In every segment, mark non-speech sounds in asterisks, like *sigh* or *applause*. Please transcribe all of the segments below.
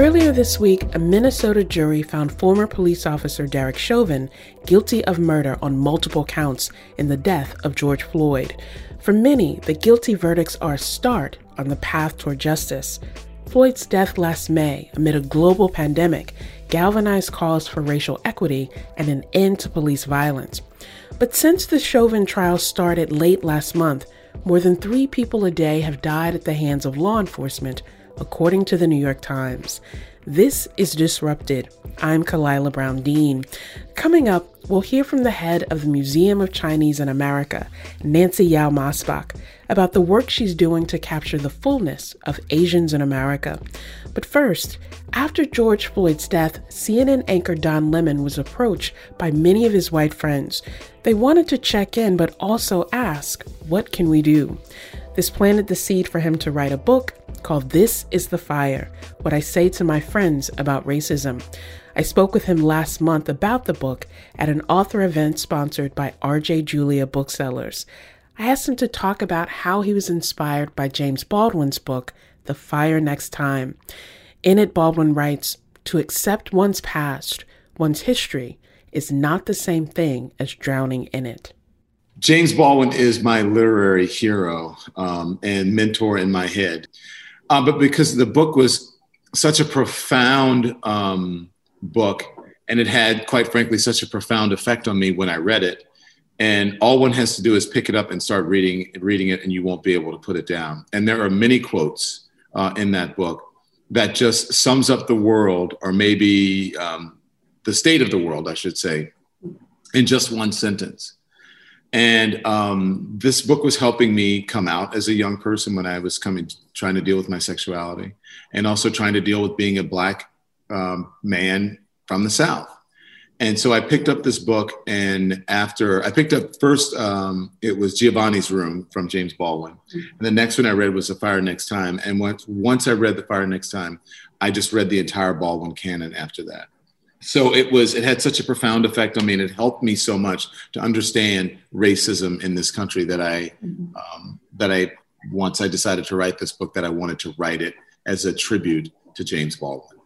Earlier this week, a Minnesota jury found former police officer Derek Chauvin guilty of murder on multiple counts in the death of George Floyd. For many, the guilty verdicts are a start on the path toward justice. Floyd's death last May, amid a global pandemic, galvanized calls for racial equity and an end to police violence. But since the Chauvin trial started late last month, more than three people a day have died at the hands of law enforcement according to the New York Times. This is Disrupted. I'm Khalilah Brown Dean. Coming up, we'll hear from the head of the Museum of Chinese in America, Nancy Yao Maasbach, about the work she's doing to capture the fullness of Asians in America. But first, after George Floyd's death, CNN anchor Don Lemon was approached by many of his white friends. They wanted to check in, but also ask, What can we do? This planted the seed for him to write a book called This is the Fire What I Say to My Friends About Racism. I spoke with him last month about the book at an author event sponsored by RJ Julia Booksellers. I asked him to talk about how he was inspired by James Baldwin's book, The Fire Next Time. In it, Baldwin writes To accept one's past, one's history, is not the same thing as drowning in it. James Baldwin is my literary hero um, and mentor in my head. Uh, but because the book was such a profound um, book, and it had, quite frankly, such a profound effect on me when I read it. And all one has to do is pick it up and start reading reading it, and you won't be able to put it down. And there are many quotes uh, in that book that just sums up the world, or maybe um, the state of the world, I should say, in just one sentence. And um, this book was helping me come out as a young person when I was coming, trying to deal with my sexuality, and also trying to deal with being a black um, man from the South. And so I picked up this book, and after I picked up first, um, it was Giovanni's Room from James Baldwin, and the next one I read was The Fire Next Time. And once once I read The Fire Next Time, I just read the entire Baldwin canon after that so it was it had such a profound effect on me and it helped me so much to understand racism in this country that i mm-hmm. um, that i once i decided to write this book that i wanted to write it as a tribute to james baldwin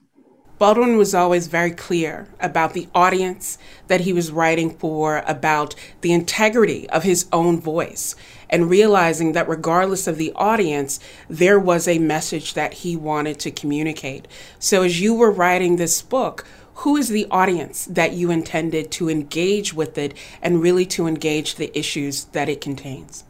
Baldwin was always very clear about the audience that he was writing for, about the integrity of his own voice, and realizing that regardless of the audience, there was a message that he wanted to communicate. So, as you were writing this book, who is the audience that you intended to engage with it and really to engage the issues that it contains?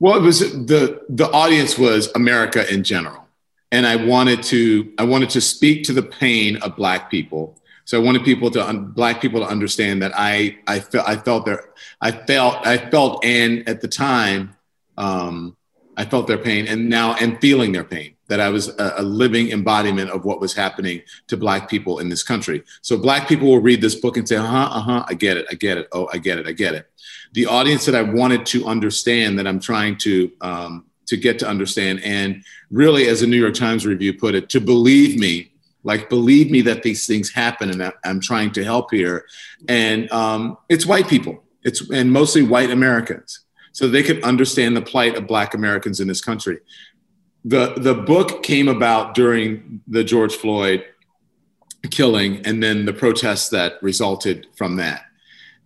Well, it was the the audience was America in general, and I wanted to I wanted to speak to the pain of Black people. So I wanted people to Black people to understand that I I felt I felt their I felt I felt and at the time um, I felt their pain, and now am feeling their pain that I was a, a, living embodiment of what was happening to Black people in this country. So Black people will read this book and say, uh huh, uh huh, I get it, I get it, oh, I get it, I get it. The audience that I wanted to understand, that I'm trying to um, to get to understand, and really, as the New York Times review put it, to believe me, like believe me that these things happen, and I'm trying to help here. And um, it's white people, it's and mostly white Americans so they could understand the plight of Black Americans in this country the the book came about during the George Floyd killing and then the protests that resulted from that.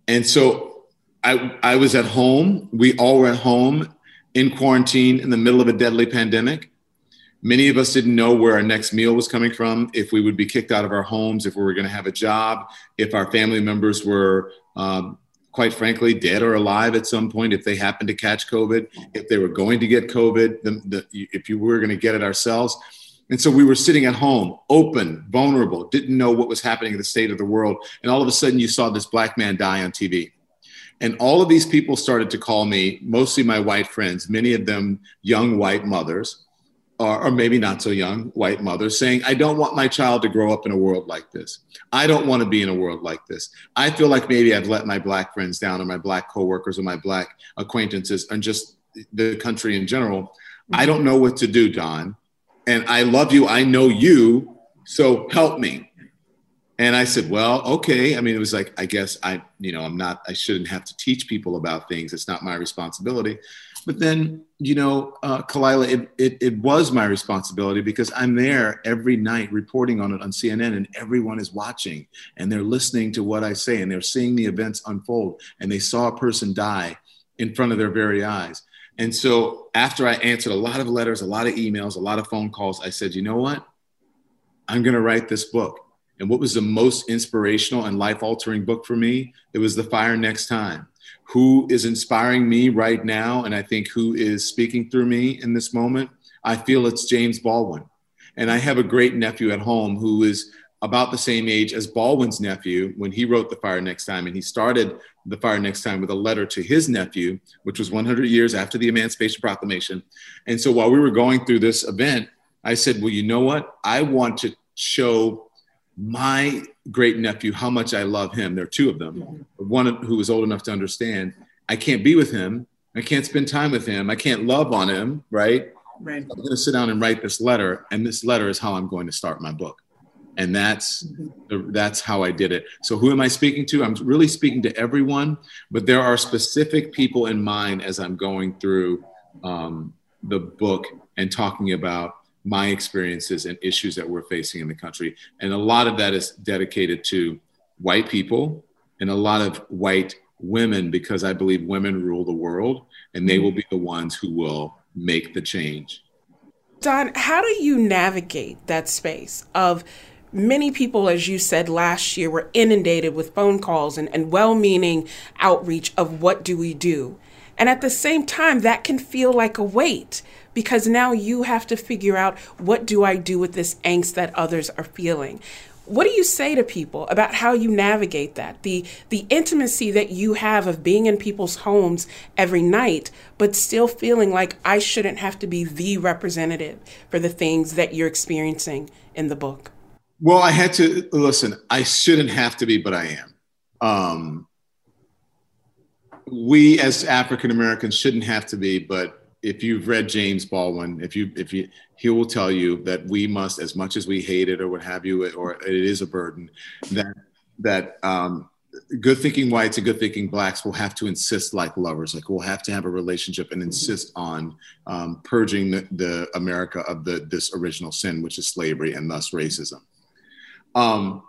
And so I I was at home. We all were at home in quarantine in the middle of a deadly pandemic. Many of us didn't know where our next meal was coming from, if we would be kicked out of our homes, if we were going to have a job, if our family members were um, quite frankly, dead or alive at some point if they happened to catch COVID, if they were going to get COVID, the, the, if you were going to get it ourselves. And so we were sitting at home, open, vulnerable, didn't know what was happening in the state of the world. And all of a sudden, you saw this black man die on TV. And all of these people started to call me, mostly my white friends, many of them young white mothers, or, or, maybe not so young white mothers saying, I don't want my child to grow up in a world like this. I don't want to be in a world like this. I feel like maybe I've let my black friends down or my black coworkers or my black acquaintances and just the country in general. I don't know what to do, Don. And I love you. I know you. So help me. And I said, well, okay. I mean, it was like, I guess I, you know, I'm not, I shouldn't have to teach people about things. It's not my responsibility. But then, you know, uh, Khalilah, it, it, it was my responsibility because I'm there every night reporting on it on CNN and everyone is watching and they're listening to what I say and they're seeing the events unfold and they saw a person die in front of their very eyes. And so after I answered a lot of letters, a lot of emails, a lot of phone calls, I said, you know what? I'm going to write this book. And what was the most inspirational and life altering book for me? It was The Fire Next Time who is inspiring me right now, and I think who is speaking through me in this moment, I feel it's James Baldwin. And I have a great nephew at home who is about the same age as Baldwin's nephew when he wrote The Fire Next Time. And he started The Fire Next Time with a letter to his nephew, which was 100 years after the Emancipation Proclamation. And so while we were going through this event, I said, Well, you know what? I want to show my great nephew how much I love him. There are two of them. One who was old enough to understand I can't be with him. I can't spend time with him. I can't love on him. Right. Right. I'm going to sit down and write this letter, and this letter is how I'm going to start my book. And that's mm-hmm. the, that's how I did it. So who am I speaking to? I'm really speaking to everyone, but there are specific people in mind as I'm going through um, the book and talking about my experiences and issues that we're facing in the country. And a lot of that is dedicated to white people and a lot of white women because I believe women rule the world and they will be the ones who will make the change. Don, how do you navigate that space of many people, as you said last year, were inundated with phone calls and, and well meaning outreach of what do we do? And at the same time, that can feel like a weight because now you have to figure out what do I do with this angst that others are feeling. What do you say to people about how you navigate that? The the intimacy that you have of being in people's homes every night but still feeling like I shouldn't have to be the representative for the things that you're experiencing in the book. Well, I had to listen, I shouldn't have to be but I am. Um, we as African Americans shouldn't have to be but if you've read James Baldwin, if you if you he will tell you that we must, as much as we hate it or what have you, or it is a burden, that that um, good thinking whites and good thinking blacks will have to insist like lovers, like we'll have to have a relationship and insist on um, purging the, the, America of the this original sin, which is slavery and thus racism. Um,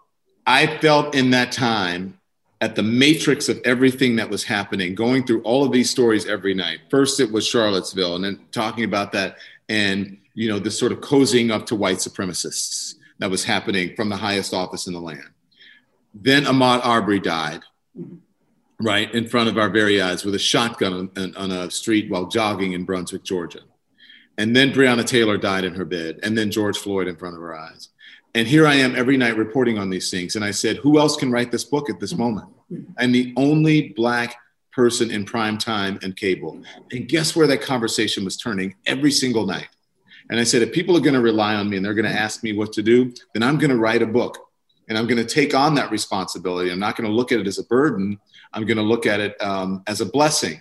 I felt in that time at the matrix of everything that was happening, going through all of these stories every night. First, it was Charlottesville, and then talking about that, and you know, this sort of cozying up to white supremacists that was happening from the highest office in the land. Then Ahmaud Arbery died, right in front of our very eyes, with a shotgun on, on a street while jogging in Brunswick, Georgia. And then Breonna Taylor died in her bed, and then George Floyd in front of our eyes. And here I am every night reporting on these things. And I said, who else can write this book at this moment? I'm the only Black person in prime time and cable. And guess where that conversation was turning every single night? And I said, if people are going to rely on me and they're going to ask me what to do, then I'm going to write a book and I'm going to take on that responsibility. I'm not going to look at it as a burden. I'm going to look at it um, as a blessing.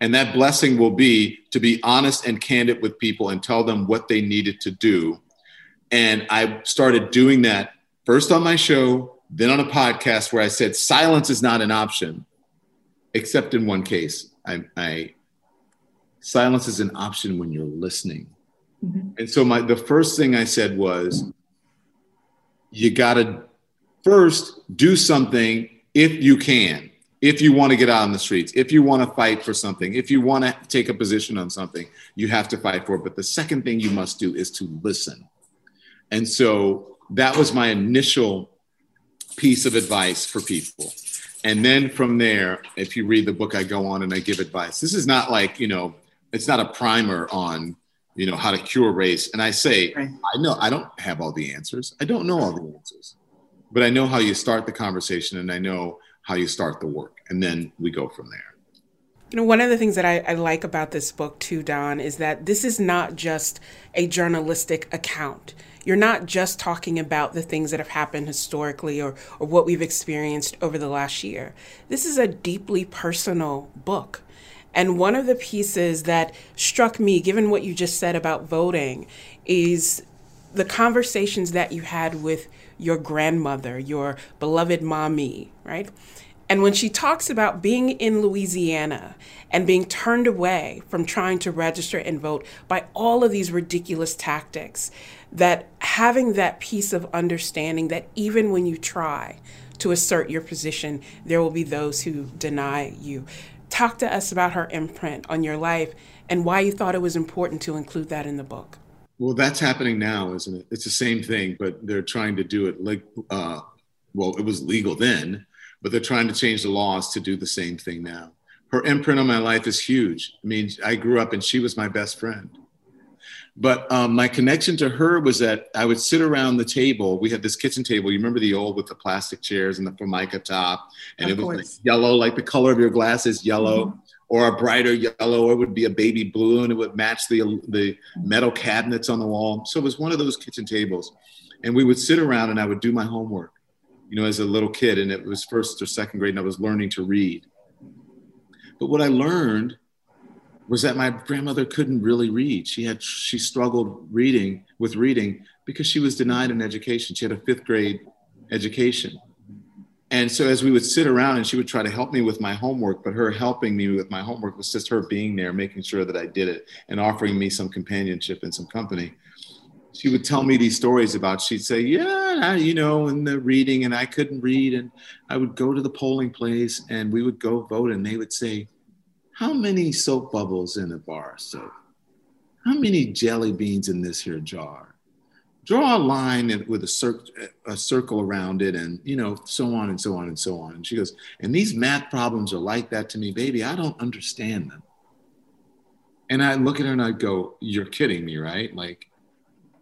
And that blessing will be to be honest and candid with people and tell them what they needed to do. And I started doing that first on my show, then on a podcast where I said silence is not an option, except in one case. I, I silence is an option when you're listening. Mm-hmm. And so my the first thing I said was, you got to first do something if you can. If you want to get out on the streets, if you want to fight for something, if you want to take a position on something, you have to fight for it. But the second thing you must do is to listen. And so that was my initial piece of advice for people. And then from there, if you read the book, I go on and I give advice. This is not like, you know, it's not a primer on, you know, how to cure race. And I say, right. I know I don't have all the answers. I don't know all the answers, but I know how you start the conversation and I know how you start the work. And then we go from there. You know, one of the things that I, I, like about this book, too, Don, is that this is not just a journalistic account. You're not just talking about the things that have happened historically or, or what we've experienced over the last year. This is a deeply personal book. And one of the pieces that struck me, given what you just said about voting, is the conversations that you had with your grandmother, your beloved mommy, right? And when she talks about being in Louisiana and being turned away from trying to register and vote by all of these ridiculous tactics, that having that piece of understanding that even when you try to assert your position, there will be those who deny you. Talk to us about her imprint on your life and why you thought it was important to include that in the book. Well, that's happening now, isn't it? It's the same thing, but they're trying to do it like, uh, well, it was legal then but they're trying to change the laws to do the same thing now. Her imprint on my life is huge. I mean, I grew up and she was my best friend. But um, my connection to her was that I would sit around the table. We had this kitchen table. You remember the old with the plastic chairs and the formica top, and of it was like yellow, like the color of your glasses, yellow, mm-hmm. or a brighter yellow, or it would be a baby blue, and it would match the the metal cabinets on the wall. So it was one of those kitchen tables, and we would sit around, and I would do my homework you know, as a little kid, and it was first or second grade, and I was learning to read. But what I learned was that my grandmother couldn't really read. She had she struggled reading with reading because she was denied an education. She had a fifth grade education. And so as we would sit around and she would try to help me with my homework, but her helping me with my homework was just her being there, making sure that I did it and offering me some companionship and some company she would tell me these stories about she'd say yeah you know in the reading and i couldn't read and i would go to the polling place and we would go vote and they would say how many soap bubbles in a bar of soap? How many jelly beans in this here jar? Draw a line with a, cir- a circle around it and you know so on and so on and so on and she goes and these math problems are like that to me baby. I don't understand them. And i look at her and i go you're kidding me right? Like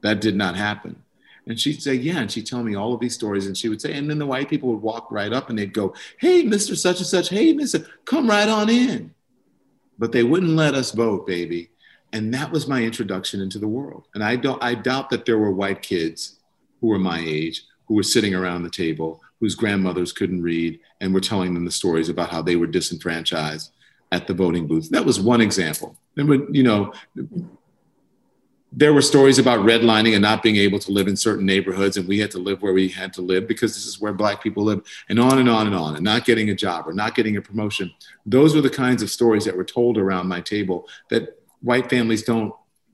that did not happen. And she'd say, Yeah. And she'd tell me all of these stories. And she would say, and then the white people would walk right up and they'd go, Hey, Mr. Such and Such, hey, Mr. Come right on in. But they wouldn't let us vote, baby. And that was my introduction into the world. And I don't I doubt that there were white kids who were my age who were sitting around the table whose grandmothers couldn't read and were telling them the stories about how they were disenfranchised at the voting booth. That was one example. And you know, there were stories about redlining and not being able to live in certain neighborhoods and we had to live where we had to live because this is where black people live and on and on and on and not getting a job or not getting a promotion. Those were the kinds of stories that were told around my table that white families don't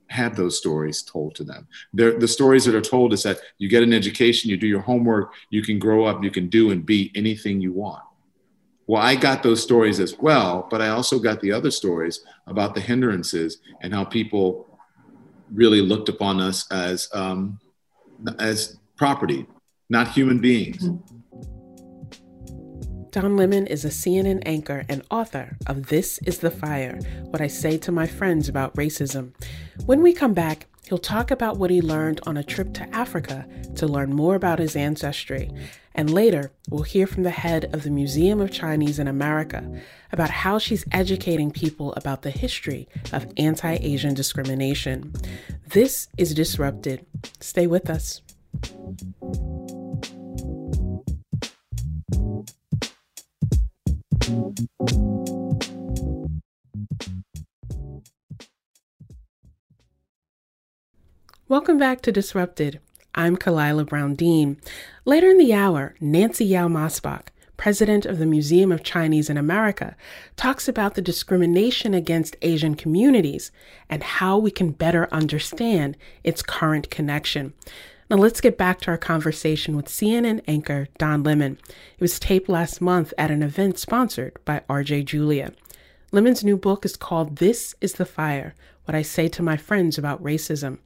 have those stories told to them. They're, the stories that are told is that you get an education you do your homework you can grow up you can do and be anything you want. Well, I got those stories as well, but I also got the other stories about the hindrances and how people really looked upon us as um, as property, not human beings. Don Lemon is a CNN anchor and author of This is the Fire What I Say to My Friends About Racism. When we come back, he'll talk about what he learned on a trip to Africa to learn more about his ancestry and later, we'll hear from the head of the Museum of Chinese in America about how she's educating people about the history of anti Asian discrimination. This is Disrupted. Stay with us. Welcome back to Disrupted. I'm Khalilah Brown Dean. Later in the hour, Nancy Yao Maasbach, president of the Museum of Chinese in America, talks about the discrimination against Asian communities and how we can better understand its current connection. Now, let's get back to our conversation with CNN anchor Don Lemon. It was taped last month at an event sponsored by RJ Julia. Lemon's new book is called This is the Fire What I Say to My Friends About Racism.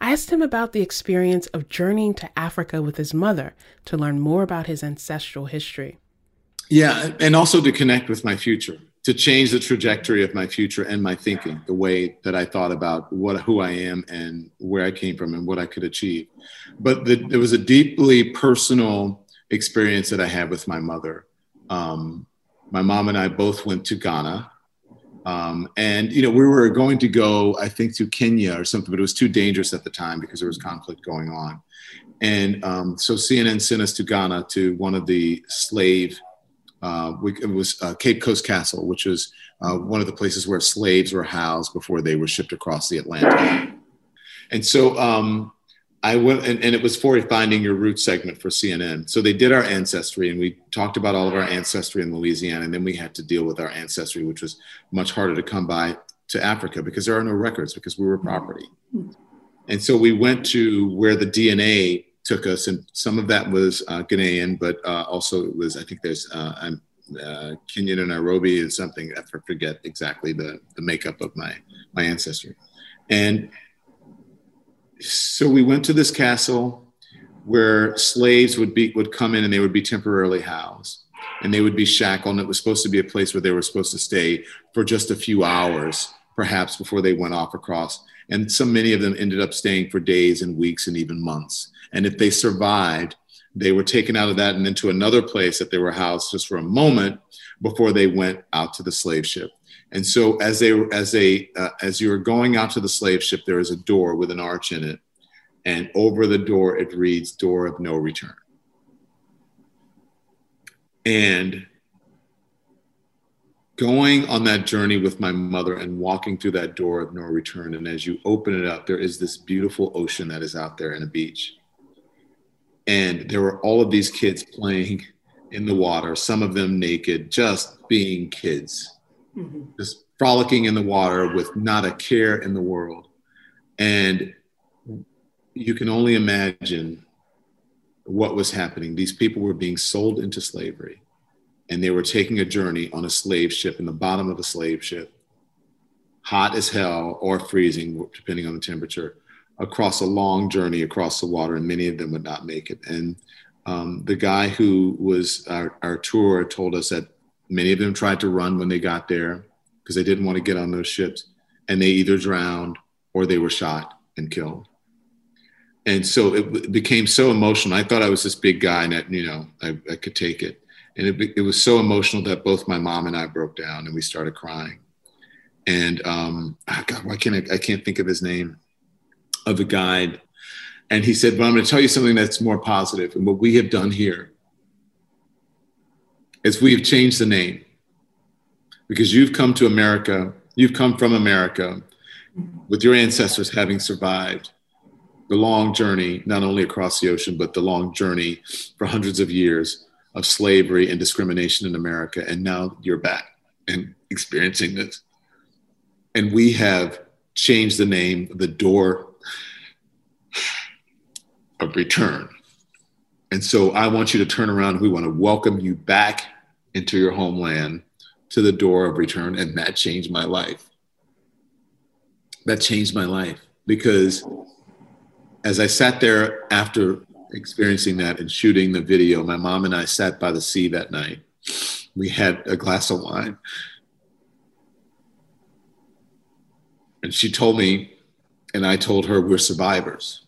I asked him about the experience of journeying to Africa with his mother to learn more about his ancestral history. Yeah, and also to connect with my future, to change the trajectory of my future and my thinking, the way that I thought about what who I am and where I came from and what I could achieve. But the, there was a deeply personal experience that I had with my mother. Um, my mom and I both went to Ghana Um, and you know, we were going to go, I think, to Kenya or something, but it was too dangerous at the time because there was conflict going on. And um, so CNN sent us to Ghana to one of the slave. Uh, we, it was uh, Cape Coast Castle, which was uh, one of the places where slaves were housed before they were shipped across the Atlantic. And so um, I went, and, and, it was for finding your roots segment for CNN. So they did our ancestry, and we talked about all of our ancestry in Louisiana, and then we had to deal with our ancestry, which was much harder to come by to Africa because there are no records because we were property. And so we went to where the DNA took us, and some of that was uh, Ghanaian, but uh, also it was I think there's uh, uh, Kenyan or Nairobi and something. I forget exactly the the makeup of my my ancestry, and so we went to this castle where slaves would be would come in and they would be temporarily housed. And they would be shackled and it was supposed to be a place where they were supposed to stay for just a few hours perhaps before they went off across. And so many of them ended up staying for days and weeks and even months. And if they survived they were taken out of that and into another place that they were housed just for a moment before they went out to the slave ship and so as they as they uh, as you are going out to the slave ship, there is a door with an arch in it, and over the door it reads "Door of No Return." And going on that journey with my mother and walking through that door of no return, and as you open it up, there is this beautiful ocean that is out there and a beach. And there were all of these kids playing in the water, some of them naked, just being kids mm-hmm. just frolicking in the water with not a care in the world. And you can only imagine what was happening. These people were being sold into slavery, and they were taking a journey on a slave ship in the bottom of a slave ship, hot as hell or freezing, depending on the temperature, across a long journey across the water, and many of them would not make it. And um, the guy who was our, our tour told us that Many of them tried to run when they got there because they didn't want to get on those ships, and they either drowned or they were shot and killed. And so it became so emotional. I thought I was this big guy and that, you know, I, I could take it. And it, it was so emotional that both my mom and I broke down and we started crying. And um, oh God, why can't I, I can't think of his name of the guide. And he said, "Well, I'm going to tell you something that's more positive. And what we have done here is we've changed the name because you've come to America, you've come from America with your ancestors having survived the long journey, not only across the ocean, but the long journey for hundreds of years of slavery and discrimination in America. And now you're back and experiencing this. And we have changed the name, the door of return. And so I want you to turn around. We want to welcome you back into your homeland to the door of return. And that changed my life. That changed my life because as I sat there after experiencing that and shooting the video, my mom and I sat by the sea that night. We had a glass of wine. And she told me, and I told her, we're survivors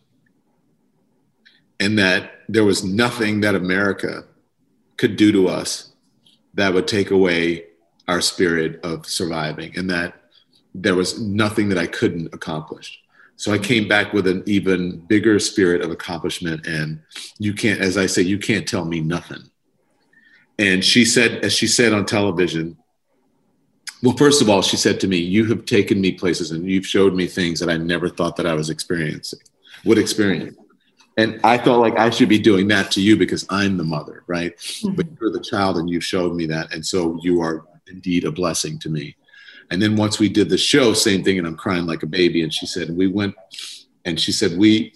and that there was nothing that America could do to us that would take away our spirit of surviving, and that there was nothing that I couldn't accomplish. So I came back with an even bigger spirit of accomplishment. And you can't, as I say, you can't tell me nothing. And she said, as she said on television, well, first of all, she said to me, You have taken me places and you've showed me things that I never thought that I was experiencing, would experience and I felt like I should be doing that to you because I'm the mother, right? Mm-hmm. But you're the child and you showed me that. And so you are indeed a blessing to me. And then once we did the show, same thing, and I'm crying like a baby. And she said, we went, and she said, we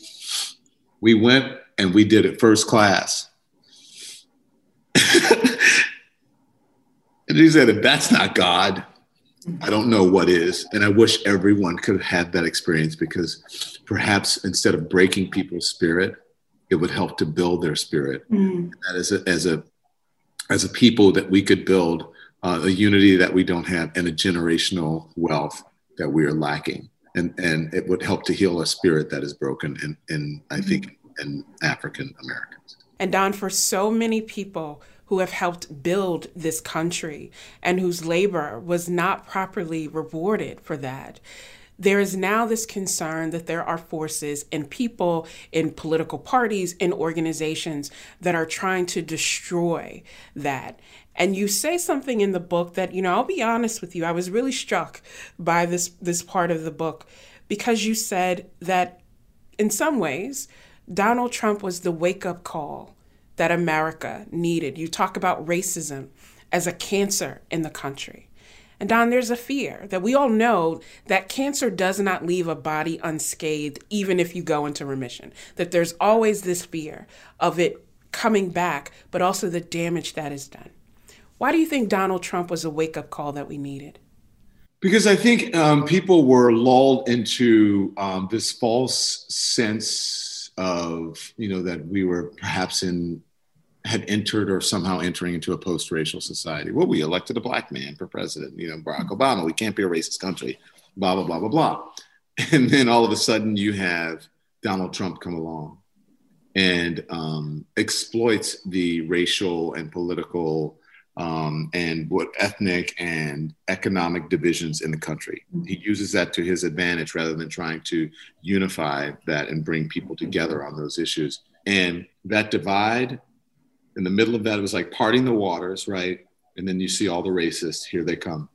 we went and we did it first class. *laughs* and she said, if that's not God, I don't know what is. And I wish everyone could have had that experience because perhaps instead of breaking people's spirit, it would help to build their spirit. Mm. That as a, as a as a people that we could build uh, a unity that we don't have and a generational wealth that we are lacking. And, and it would help to heal a spirit that is broken in, in I think, in African Americans. And Don, for so many people who have helped build this country and whose labor was not properly rewarded for that. There is now this concern that there are forces and people in political parties and organizations that are trying to destroy that. And you say something in the book that, you know, I'll be honest with you, I was really struck by this this part of the book because you said that in some ways Donald Trump was the wake-up call that America needed. You talk about racism as a cancer in the country. And Don, there's a fear that we all know that cancer does not leave a body unscathed, even if you go into remission. That there's always this fear of it coming back, but also the damage that is done. Why do you think Donald Trump was a wake up call that we needed? Because I think um, people were lulled into um, this false sense of, you know, that we were perhaps in had entered or somehow entering into a post-racial society. Well, we elected a black man for president, you know, Barack Obama. We can't be a racist country, blah, blah, blah, blah, blah. *laughs* And then all of a sudden you have Donald Trump come along and um, exploits the racial and political um, and what ethnic and economic divisions in the country. He uses that to his advantage rather than trying to unify that and bring people together on those issues. And that divide in the middle of that, it was like parting the waters, right? And then you see all the racists, here they come.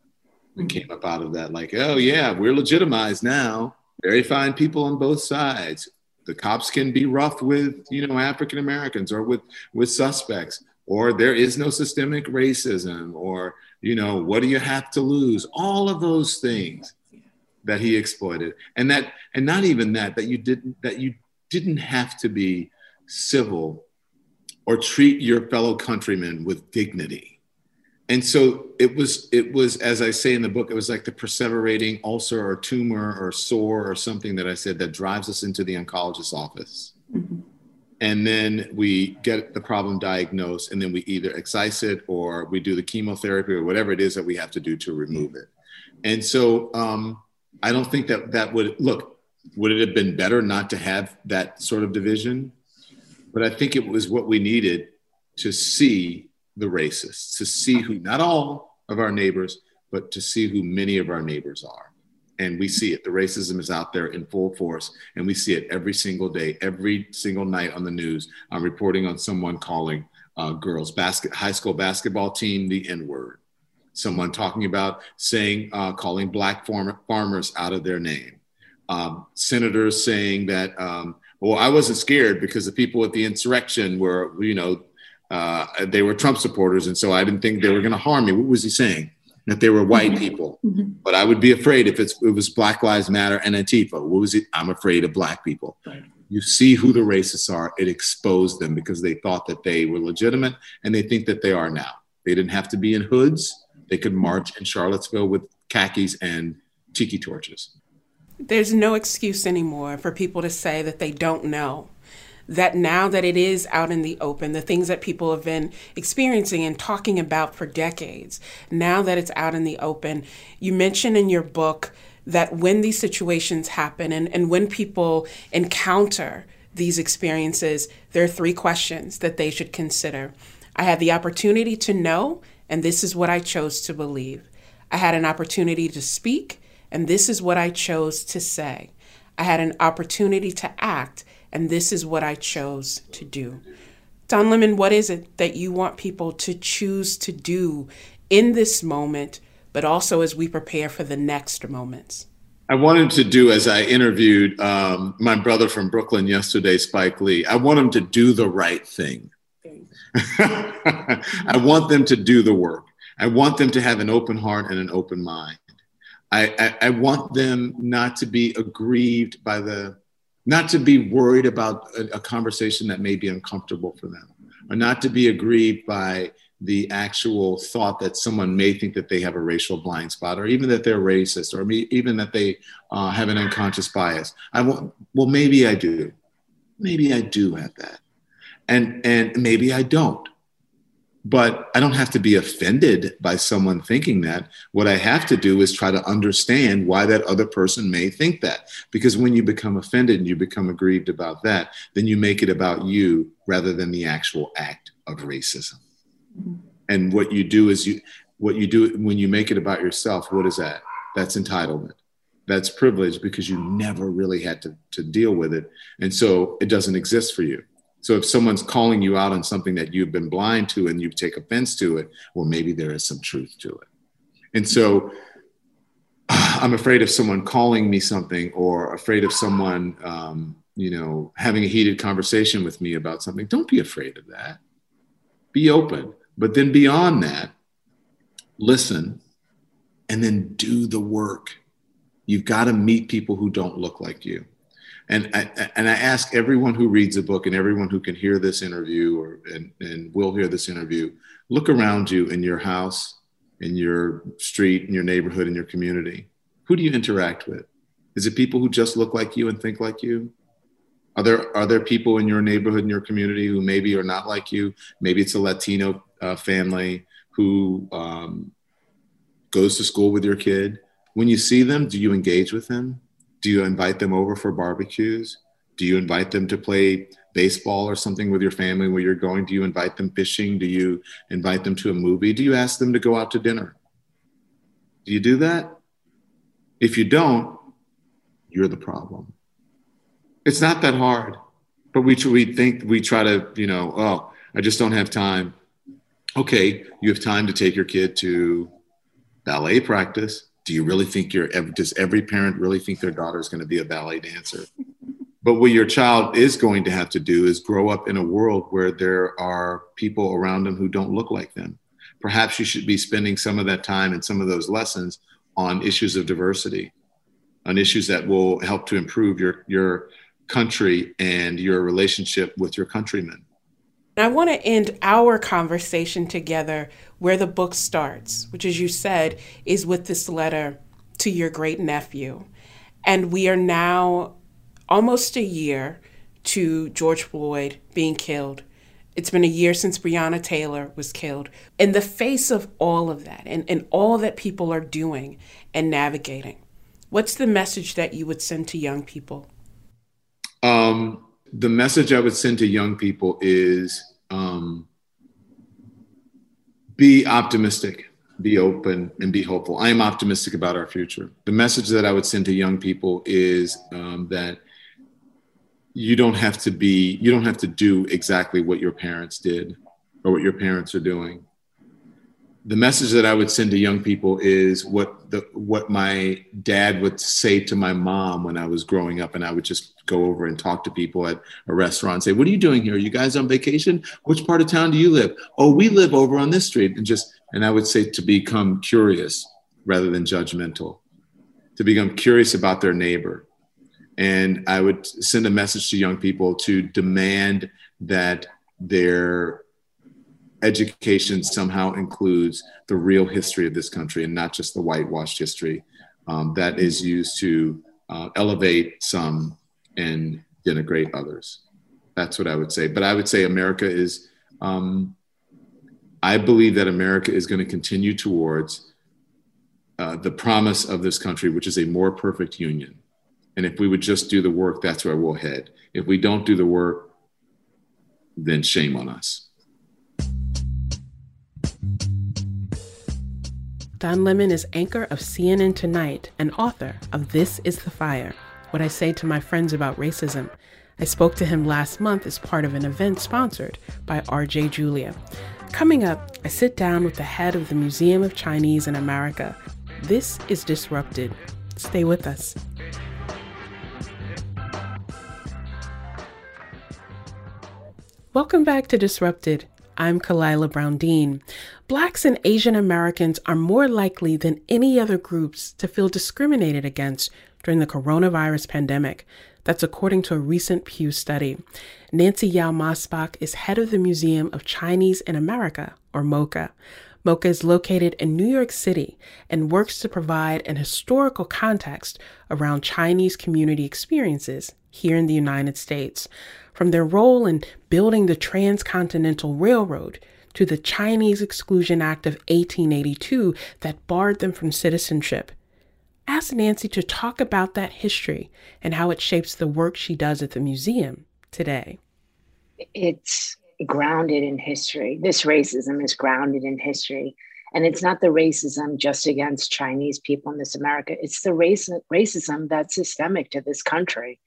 And mm-hmm. came up out of that like, oh yeah, we're legitimized now. Very fine people on both sides. The cops can be rough with, you know, African Americans or with with suspects, or there is no systemic racism, or you know, what do you have to lose? All of those things that he exploited, and that, and not even that, that you didn't that you didn't have to be civil or treat your fellow countrymen with dignity. And so it was, it was, as I say in the book, it was like the perseverating ulcer or tumor or sore or something that I said that drives us into the oncologist's office. Mm-hmm. And then we get the problem diagnosed, and then we either excise it or we do the chemotherapy or whatever it is that we have to do to remove it. And so um, I don't think that that would look, would it have been better not to have that sort of division? But I think it was what we needed to see the racists, to see who, not all of our neighbors, but to see who many of our neighbors are. And we see it. The racism is out there in full force, and we see it every single day, every single night on the news. I'm reporting on someone calling uh, girls' basket, high school basketball team the N word. Someone talking about saying, uh, calling black farm- farmers out of their name. Um, senators saying that um, well, I wasn't scared because the people at the insurrection were, you know, uh, they were Trump supporters, and so I didn't think they were going to harm me. What was he saying? That they were white mm-hmm. people, mm-hmm. but I would be afraid if it was Black Lives Matter and Antifa. What was it? I'm afraid of black people. Right. You see who the racists are. It exposed them because they thought that they were legitimate, and they think that they are now. They didn't have to be in hoods. They could march in Charlottesville with khakis and tiki torches there's no excuse anymore for people to say that they don't know. That now that it is out in the open, the things that people have been experiencing and talking about for decades, now that it's out in the open, you mention in your book that when these situations happen and, and when people encounter these experiences, there are three questions that they should consider. I had the opportunity to know, and this is what I chose to believe. I had an opportunity to speak, and this is what I chose to say. I had an opportunity to act, and this is what I chose to do. Don Lemon, what is it that you want people to choose to do in this moment, but also as we prepare for the next moments? I wanted to do, as I interviewed um, my brother from Brooklyn yesterday, Spike Lee, I want him to do the right thing. *laughs* I want them to do the work. I want them to have an open heart and an open mind. I, I, I want them not to be aggrieved by the, not to be worried about a, a conversation that may be uncomfortable for them, or not to be aggrieved by the actual thought that someone may think that they have a racial blind spot, or even that they're racist, or even that they uh, have an unconscious bias. I want, well, maybe I do. Maybe I do have that, and and maybe I don't. But I don't have to be offended by someone thinking that. What I have to do is try to understand why that other person may think that. Because when you become offended and you become aggrieved about that, then you make it about you rather than the actual act of racism. Mm-hmm. And what you do is you what you do when you make it about yourself, what is that? That's entitlement. That's privilege because you never really had to, to deal with it. And so it doesn't exist for you. So if someone's calling you out on something that you've been blind to and you take offense to it, well, maybe there is some truth to it. And so *sighs* I'm afraid of someone calling me something or afraid of someone, um, you know, having a heated conversation with me about something. Don't be afraid of that. Be open. But then beyond that, listen and then do the work. You've got to meet people who don't look like you. And I, and I ask everyone who reads a book and everyone who can hear this interview or and, and will hear this interview, look around you in your house, in your street, in your neighborhood, in your community. Who do you interact with? Is it people who just look like you and think like you? Are there are there people in your neighborhood in your community who maybe are not like you? Maybe it's a Latino uh, family who um, goes to school with your kid. When you see them, do you engage with them? Do you invite them over for barbecues? Do you invite them to play baseball or something with your family where you're going? Do you invite them fishing? Do you invite them to a movie? Do you ask them to go out to dinner? Do you do that? If you don't, you're the problem. It's not that hard, but we, we think we try to, you know, oh, I just don't have time. Okay, you have time to take your kid to ballet practice do you really think you're does every parent really think their daughter is going to be a ballet dancer? But what your child is going to have to do is grow up in a world where there are people around them who don't look like them. Perhaps you should be spending some of that time and some of those lessons on issues of diversity on issues that will help to improve your your country and your relationship with your countrymen I want to end our conversation together where the book starts, which, as you said, is with this letter to your great nephew. And we are now almost a year to George Floyd being killed. It's been a year since Breonna Taylor was killed. In the face of all of that and, and all that people are doing and navigating, what's the message that you would send to young people? Um, the message I would send to young people is um, be optimistic, be open, and be hopeful. I am optimistic about our future. The message that I would send to young people is um, that you don't have to be, you don't have to do exactly what your parents did or what your parents are doing the message that I would send to young people is what the what my dad would say to my mom when I was growing up, and I would just go over and talk to people at a restaurant and say, "What are you doing here? Are you guys on vacation? Which part of town do you live? Oh, we live over on this street." And just and I would say to become curious rather than judgmental, to become curious about their neighbor, and I would send a message to young people to demand that their education somehow includes the real history of this country and not just the whitewashed history um, that is used to uh, elevate some and denigrate others. That's what I would say. But I would say America is, um, I believe that America is going to continue towards uh, the promise of this country, which is a more perfect union. And if we would just do the work, that's where we'll head. If we don't do the work, then shame on us. Don Lemon is anchor of CNN Tonight and author of This is the Fire What I Say to My Friends About Racism. I spoke to him last month as part of an event sponsored by RJ Julia. Coming up, I sit down with the head of the Museum of Chinese in America. This is Disrupted. Stay with us. Welcome back to Disrupted. I'm Khalilah Brown Dean. Blacks and Asian Americans are more likely than any other groups to feel discriminated against during the coronavirus pandemic. That's according to a recent Pew study. Nancy Yao Maasbach is head of the Museum of Chinese in America, or MoCA. MoCA is located in New York City and works to provide an historical context around Chinese community experiences here in the United States. From their role in building the Transcontinental Railroad to the Chinese Exclusion Act of 1882 that barred them from citizenship. Ask Nancy to talk about that history and how it shapes the work she does at the museum today. It's grounded in history. This racism is grounded in history. And it's not the racism just against Chinese people in this America, it's the race, racism that's systemic to this country.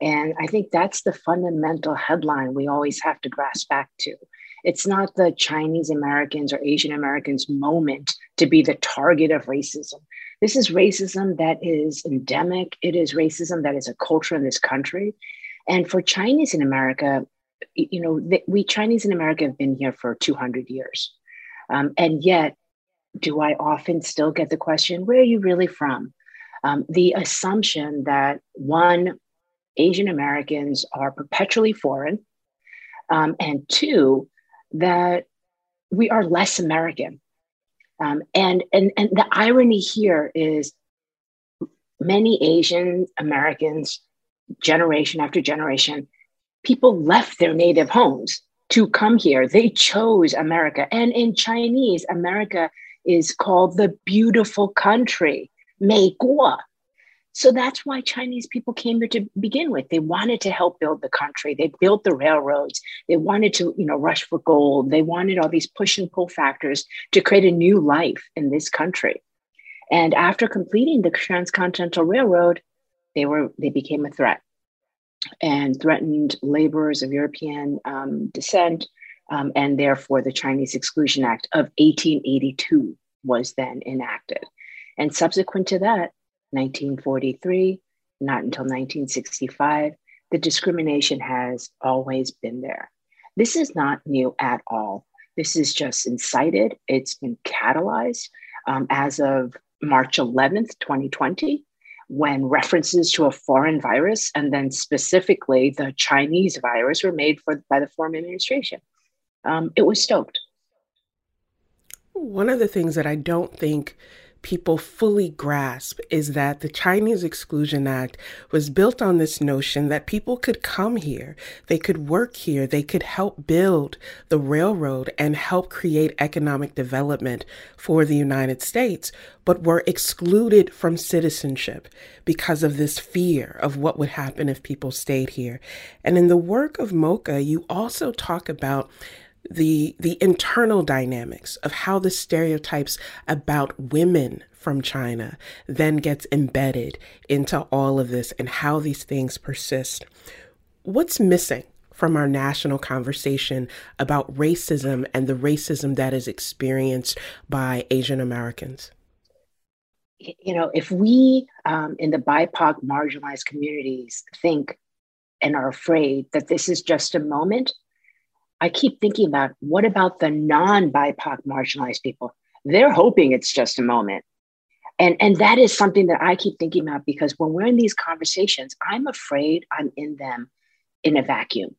And I think that's the fundamental headline we always have to grasp back to. It's not the Chinese Americans or Asian Americans' moment to be the target of racism. This is racism that is endemic. It is racism that is a culture in this country. And for Chinese in America, you know, we Chinese in America have been here for 200 years. Um, and yet, do I often still get the question, where are you really from? Um, the assumption that one, Asian Americans are perpetually foreign, um, and two, that we are less American. Um, and, and, and the irony here is many Asian Americans, generation after generation, people left their native homes to come here. They chose America. And in Chinese, America is called the beautiful country, 美国. So that's why Chinese people came here to begin with. They wanted to help build the country. They built the railroads. They wanted to, you know, rush for gold. They wanted all these push and pull factors to create a new life in this country. And after completing the transcontinental railroad, they were they became a threat and threatened laborers of European um, descent. Um, and therefore, the Chinese Exclusion Act of 1882 was then enacted. And subsequent to that, 1943, not until 1965. The discrimination has always been there. This is not new at all. This is just incited, it's been catalyzed um, as of March 11th, 2020, when references to a foreign virus and then specifically the Chinese virus were made for, by the former administration. Um, it was stoked. One of the things that I don't think people fully grasp is that the Chinese Exclusion Act was built on this notion that people could come here, they could work here, they could help build the railroad and help create economic development for the United States, but were excluded from citizenship because of this fear of what would happen if people stayed here. And in the work of MoCA, you also talk about the the internal dynamics of how the stereotypes about women from China then gets embedded into all of this and how these things persist. What's missing from our national conversation about racism and the racism that is experienced by Asian Americans? You know, if we um, in the BIPOC marginalized communities think and are afraid that this is just a moment I keep thinking about what about the non BIPOC marginalized people? They're hoping it's just a moment. And, and that is something that I keep thinking about because when we're in these conversations, I'm afraid I'm in them in a vacuum.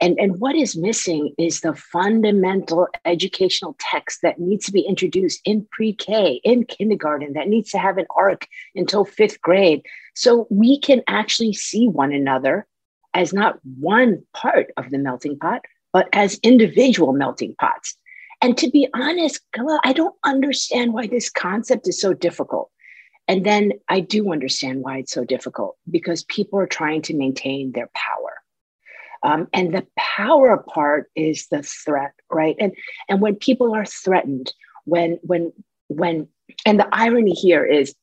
And, and what is missing is the fundamental educational text that needs to be introduced in pre K, in kindergarten, that needs to have an arc until fifth grade. So we can actually see one another as not one part of the melting pot, but as individual melting pots. And to be honest, I don't understand why this concept is so difficult. And then I do understand why it's so difficult because people are trying to maintain their power. Um, and the power part is the threat, right? And and when people are threatened, when when when and the irony here is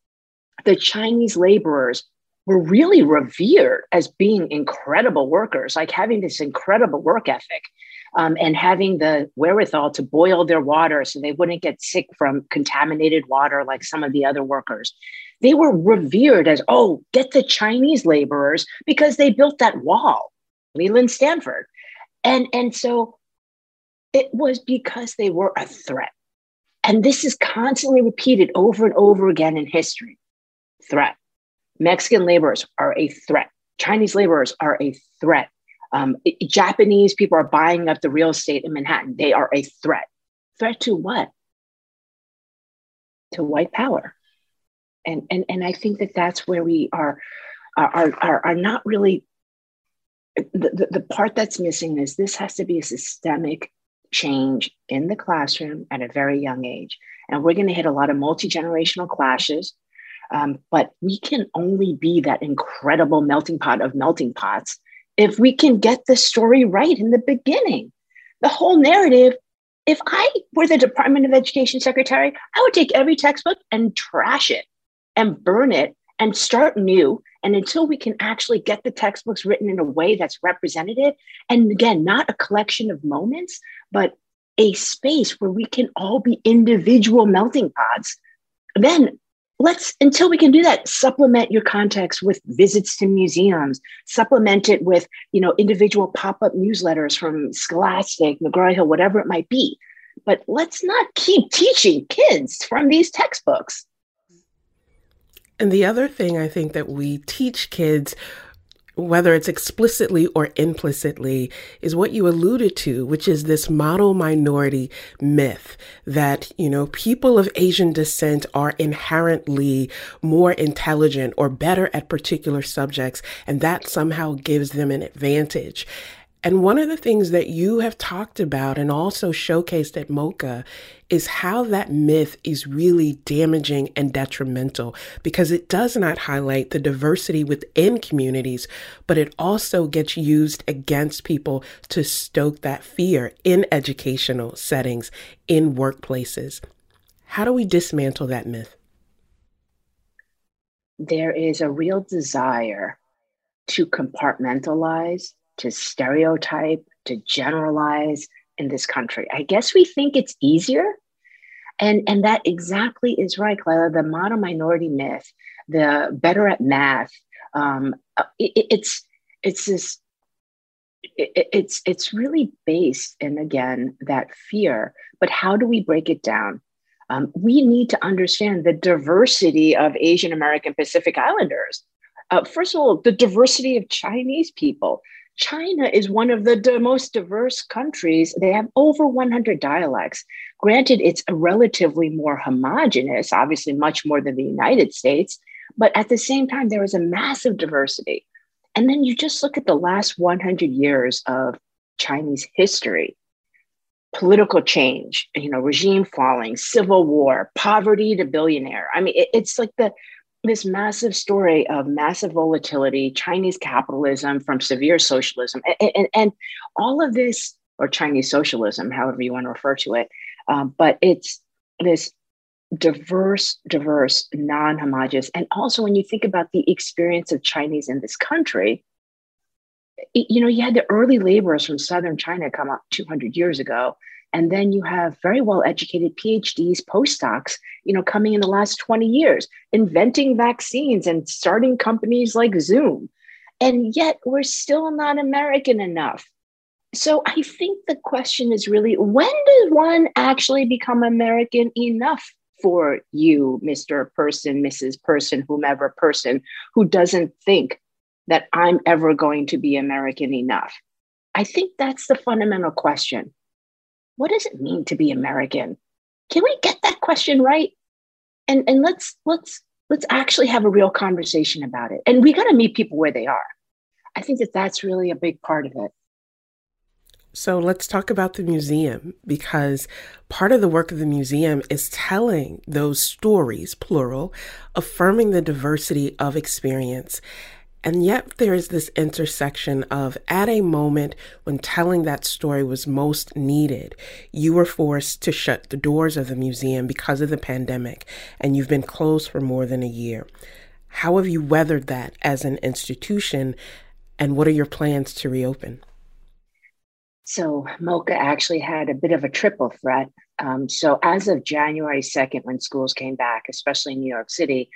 the Chinese laborers were really revered as being incredible workers, like having this incredible work ethic um, and having the wherewithal to boil their water so they wouldn't get sick from contaminated water like some of the other workers. They were revered as, oh, get the Chinese laborers because they built that wall, Leland Stanford. And, and so it was because they were a threat. And this is constantly repeated over and over again in history. Threat. Mexican laborers are a threat. Chinese laborers are a threat. Um, Japanese people are buying up the real estate in Manhattan. They are a threat. Threat to what? To white power. And, and, and I think that that's where we are, are, are, are not really, the, the, part that's missing is this has to be a systemic change in the classroom at a very young age. And we're going to hit a lot of multi generational clashes um, but we can only be that incredible melting pot of melting pots if we can get the story right in the beginning. the whole narrative. If I were the Department of Education secretary, I would take every textbook and trash it and burn it and start new. And until we can actually get the textbooks written in a way that's representative, and again, not a collection of moments, but a space where we can all be individual melting pots, then let's until we can do that supplement your context with visits to museums supplement it with you know individual pop-up newsletters from Scholastic McGraw-Hill whatever it might be. But let's not keep teaching kids from these textbooks. And the other thing i think that we teach kids whether it's explicitly or implicitly, is what you alluded to, which is this model minority myth that, you know, people of Asian descent are inherently more intelligent or better at particular subjects, and that somehow gives them an advantage. And one of the things that you have talked about and also showcased at MoCA is how that myth is really damaging and detrimental because it does not highlight the diversity within communities, but it also gets used against people to stoke that fear in educational settings, in workplaces. How do we dismantle that myth? There is a real desire to compartmentalize to stereotype, to generalize in this country. I guess we think it's easier. And, and that exactly is right, Clara. The model minority myth, the better at math, um, it, it's it's this it, it's it's really based in again that fear. But how do we break it down? Um, we need to understand the diversity of Asian American Pacific Islanders. Uh, first of all, the diversity of Chinese people, China is one of the most diverse countries. They have over 100 dialects. Granted, it's relatively more homogenous, obviously, much more than the United States, but at the same time, there is a massive diversity. And then you just look at the last 100 years of Chinese history political change, you know, regime falling, civil war, poverty to billionaire. I mean, it, it's like the this massive story of massive volatility, Chinese capitalism from severe socialism, and, and, and all of this, or Chinese socialism, however you want to refer to it. Um, but it's this diverse, diverse, non homogenous. And also, when you think about the experience of Chinese in this country, you know, you had the early laborers from southern China come up 200 years ago and then you have very well educated PhDs, postdocs, you know, coming in the last 20 years, inventing vaccines and starting companies like Zoom. And yet we're still not American enough. So I think the question is really when does one actually become American enough for you, Mr. Person, Mrs. Person, whomever person who doesn't think that I'm ever going to be American enough? I think that's the fundamental question what does it mean to be American? Can we get that question right? And, and let's let's let's actually have a real conversation about it. And we got to meet people where they are. I think that that's really a big part of it. So let's talk about the museum because part of the work of the museum is telling those stories, plural, affirming the diversity of experience and yet, there is this intersection of at a moment when telling that story was most needed, you were forced to shut the doors of the museum because of the pandemic, and you've been closed for more than a year. How have you weathered that as an institution, and what are your plans to reopen? So, MoCA actually had a bit of a triple threat. Um, so, as of January 2nd, when schools came back, especially in New York City,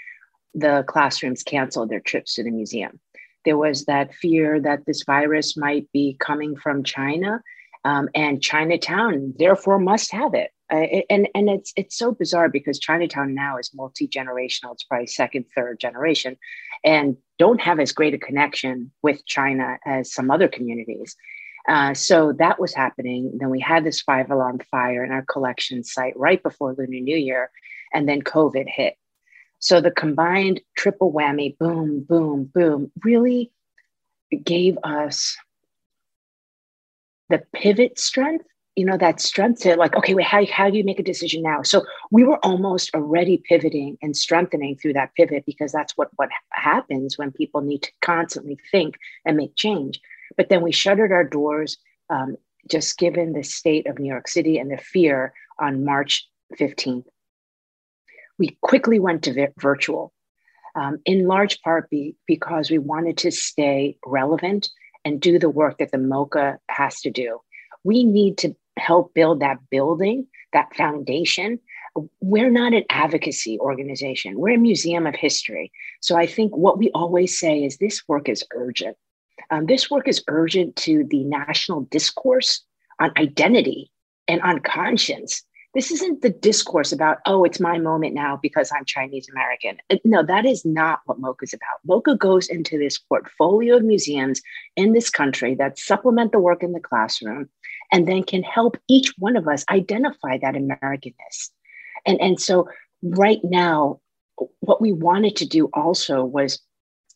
the classrooms canceled their trips to the museum. There was that fear that this virus might be coming from China, um, and Chinatown therefore must have it. Uh, and and it's it's so bizarre because Chinatown now is multi generational. It's probably second, third generation, and don't have as great a connection with China as some other communities. Uh, so that was happening. Then we had this five alarm fire in our collection site right before Lunar New Year, and then COVID hit. So the combined triple whammy, boom, boom, boom, really gave us the pivot strength, you know, that strength to like, okay, wait, how, how do you make a decision now? So we were almost already pivoting and strengthening through that pivot because that's what, what happens when people need to constantly think and make change. But then we shuttered our doors um, just given the state of New York City and the fear on March 15th. We quickly went to vi- virtual, um, in large part be, because we wanted to stay relevant and do the work that the MoCA has to do. We need to help build that building, that foundation. We're not an advocacy organization, we're a museum of history. So I think what we always say is this work is urgent. Um, this work is urgent to the national discourse on identity and on conscience. This isn't the discourse about, oh, it's my moment now because I'm Chinese American. No, that is not what MoCA is about. MoCA goes into this portfolio of museums in this country that supplement the work in the classroom and then can help each one of us identify that Americanness. And, and so, right now, what we wanted to do also was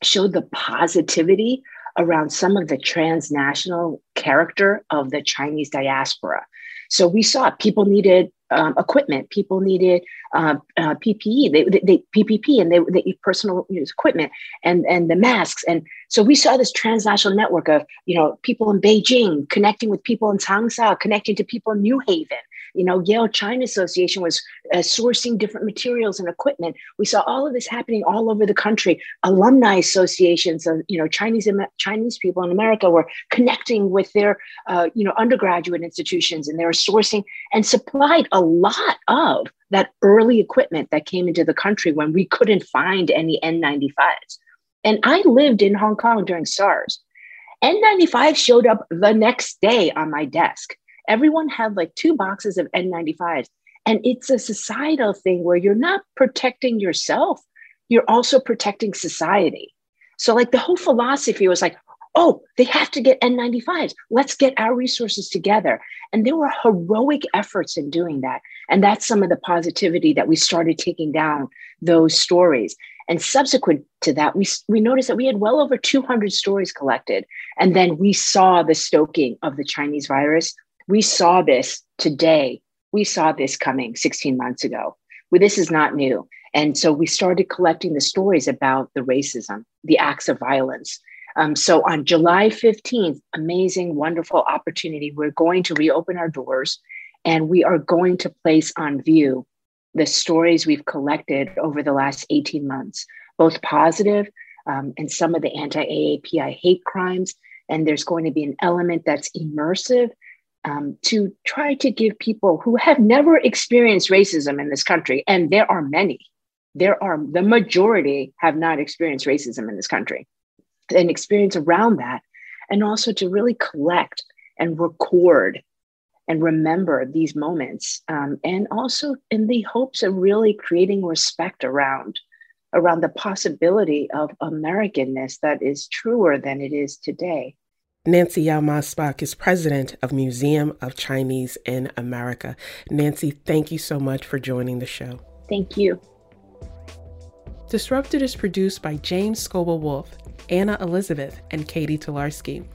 show the positivity around some of the transnational character of the Chinese diaspora. So we saw people needed um, equipment, people needed uh, uh, PPE, they, they, they, PPP, and they, they personal equipment and and the masks. And so we saw this transnational network of you know people in Beijing connecting with people in Changsha, connecting to people in New Haven, you know, Yale China Association was uh, sourcing different materials and equipment. We saw all of this happening all over the country. Alumni associations of, you know, Chinese Chinese people in America were connecting with their, uh, you know, undergraduate institutions, and they were sourcing and supplied a lot of that early equipment that came into the country when we couldn't find any N95s. And I lived in Hong Kong during SARS. N95 showed up the next day on my desk everyone had like two boxes of N95s. And it's a societal thing where you're not protecting yourself, you're also protecting society. So, like, the whole philosophy was like, oh, they have to get N95s. Let's get our resources together. And there were heroic efforts in doing that. And that's some of the positivity that we started taking down those stories. And subsequent to that, we, we noticed that we had well over 200 stories collected. And then we saw the stoking of the Chinese virus we saw this today. We saw this coming 16 months ago. Well, this is not new. And so we started collecting the stories about the racism, the acts of violence. Um, so on July 15th, amazing, wonderful opportunity. We're going to reopen our doors and we are going to place on view the stories we've collected over the last 18 months, both positive, um, and some of the anti AAPI hate crimes. And there's going to be an element that's immersive um, to try to give people who have never experienced racism in this country, and there are many, there are the majority have not experienced racism in this country, an experience around that, and also to really collect and record and remember these moments, um, and also in the hopes of really creating respect around around the possibility of Americanness that is truer than it is today. Nancy Yao Maasbach is president of Museum of Chinese in America. Nancy, thank you so much for joining the show. Thank you. Disrupted is produced by James Szkobel-Wolff, Anna Elizabeth, and Katie Tolarski.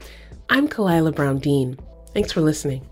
I'm Khalilah Brown Dean. Thanks for listening.